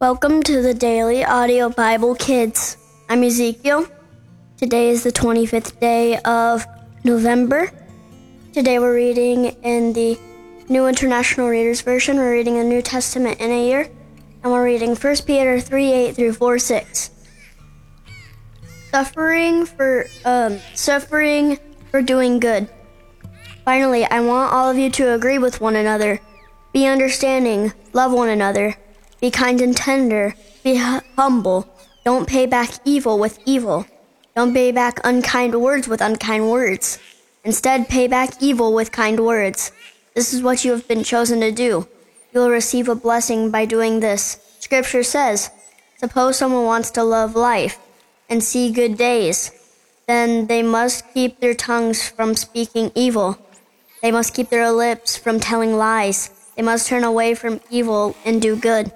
Welcome to the Daily Audio Bible Kids. I'm Ezekiel. Today is the 25th day of November. Today we're reading in the New International Reader's Version. We're reading the New Testament in a year, and we're reading 1 Peter 3 8 through 4 6. Suffering for um, suffering for doing good. Finally, I want all of you to agree with one another. Be understanding, love one another, be kind and tender, be humble. Don't pay back evil with evil. Don't pay back unkind words with unkind words. Instead, pay back evil with kind words. This is what you have been chosen to do. You will receive a blessing by doing this. Scripture says, Suppose someone wants to love life and see good days, then they must keep their tongues from speaking evil. They must keep their lips from telling lies. They must turn away from evil and do good.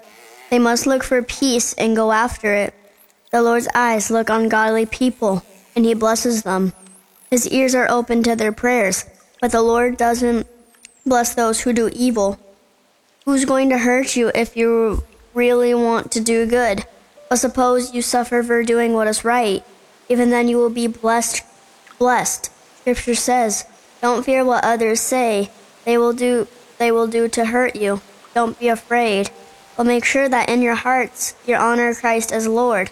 They must look for peace and go after it. The Lord's eyes look on godly people, and He blesses them. His ears are open to their prayers, but the Lord doesn't bless those who do evil. Who's going to hurt you if you really want to do good? But suppose you suffer for doing what is right, even then you will be blessed. Blessed. Scripture says, "Don't fear what others say; they will do they will do to hurt you. Don't be afraid." But make sure that in your hearts you honor Christ as Lord.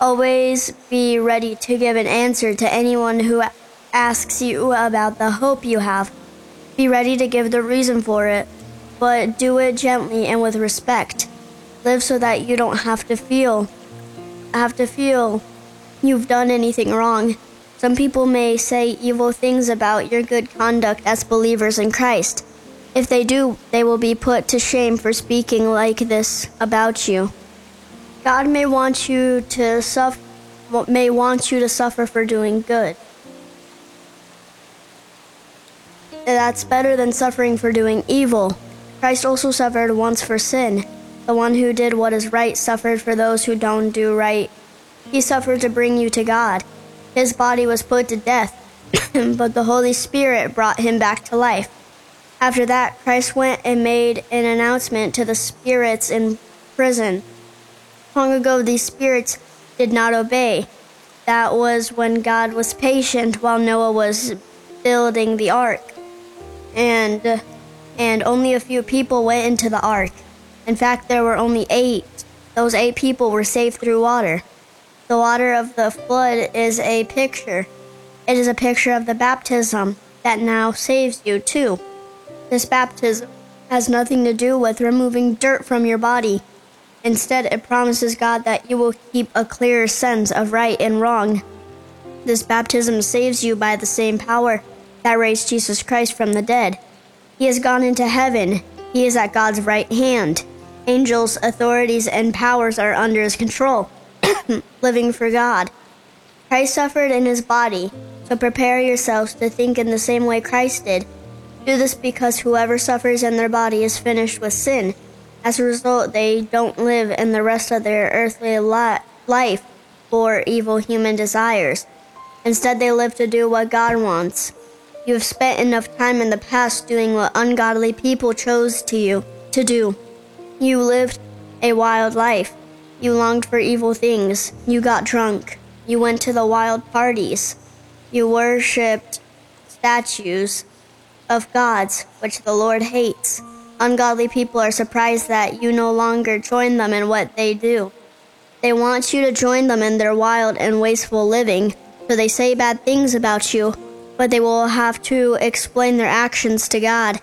Always be ready to give an answer to anyone who asks you about the hope you have. Be ready to give the reason for it, but do it gently and with respect. Live so that you don't have to feel have to feel you've done anything wrong. Some people may say evil things about your good conduct as believers in Christ. If they do, they will be put to shame for speaking like this about you. God may want you to suffer may want you to suffer for doing good. That's better than suffering for doing evil. Christ also suffered once for sin. The one who did what is right suffered for those who don't do right. He suffered to bring you to God. His body was put to death, but the Holy Spirit brought him back to life. After that, Christ went and made an announcement to the spirits in prison. Long ago, these spirits did not obey. That was when God was patient while Noah was building the ark. And and only a few people went into the ark. In fact, there were only 8. Those 8 people were saved through water. The water of the flood is a picture. It is a picture of the baptism that now saves you too. This baptism has nothing to do with removing dirt from your body. Instead, it promises God that you will keep a clearer sense of right and wrong. This baptism saves you by the same power that raised Jesus Christ from the dead. He has gone into heaven. He is at God's right hand. Angels, authorities, and powers are under his control, living for God. Christ suffered in his body, so prepare yourselves to think in the same way Christ did. Do this because whoever suffers in their body is finished with sin. As a result, they don't live in the rest of their earthly li- life for evil human desires. Instead, they live to do what God wants. You have spent enough time in the past doing what ungodly people chose to you to do. You lived a wild life. You longed for evil things. You got drunk. You went to the wild parties. You worshipped statues of gods, which the Lord hates. Ungodly people are surprised that you no longer join them in what they do. They want you to join them in their wild and wasteful living, so they say bad things about you, but they will have to explain their actions to God.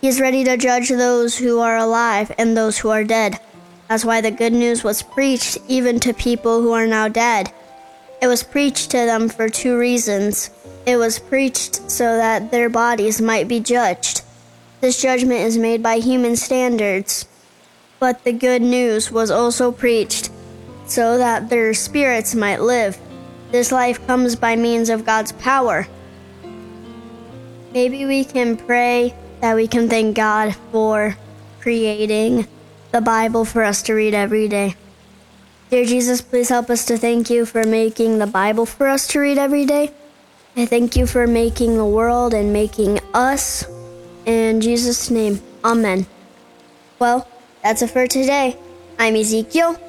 He is ready to judge those who are alive and those who are dead. That's why the good news was preached even to people who are now dead. It was preached to them for two reasons. It was preached so that their bodies might be judged. This judgment is made by human standards. But the good news was also preached so that their spirits might live. This life comes by means of God's power. Maybe we can pray that we can thank God for creating the Bible for us to read every day. Dear Jesus, please help us to thank you for making the Bible for us to read every day. I thank you for making the world and making us. In Jesus' name, Amen. Well, that's it for today. I'm Ezekiel,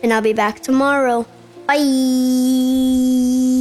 and I'll be back tomorrow. Bye.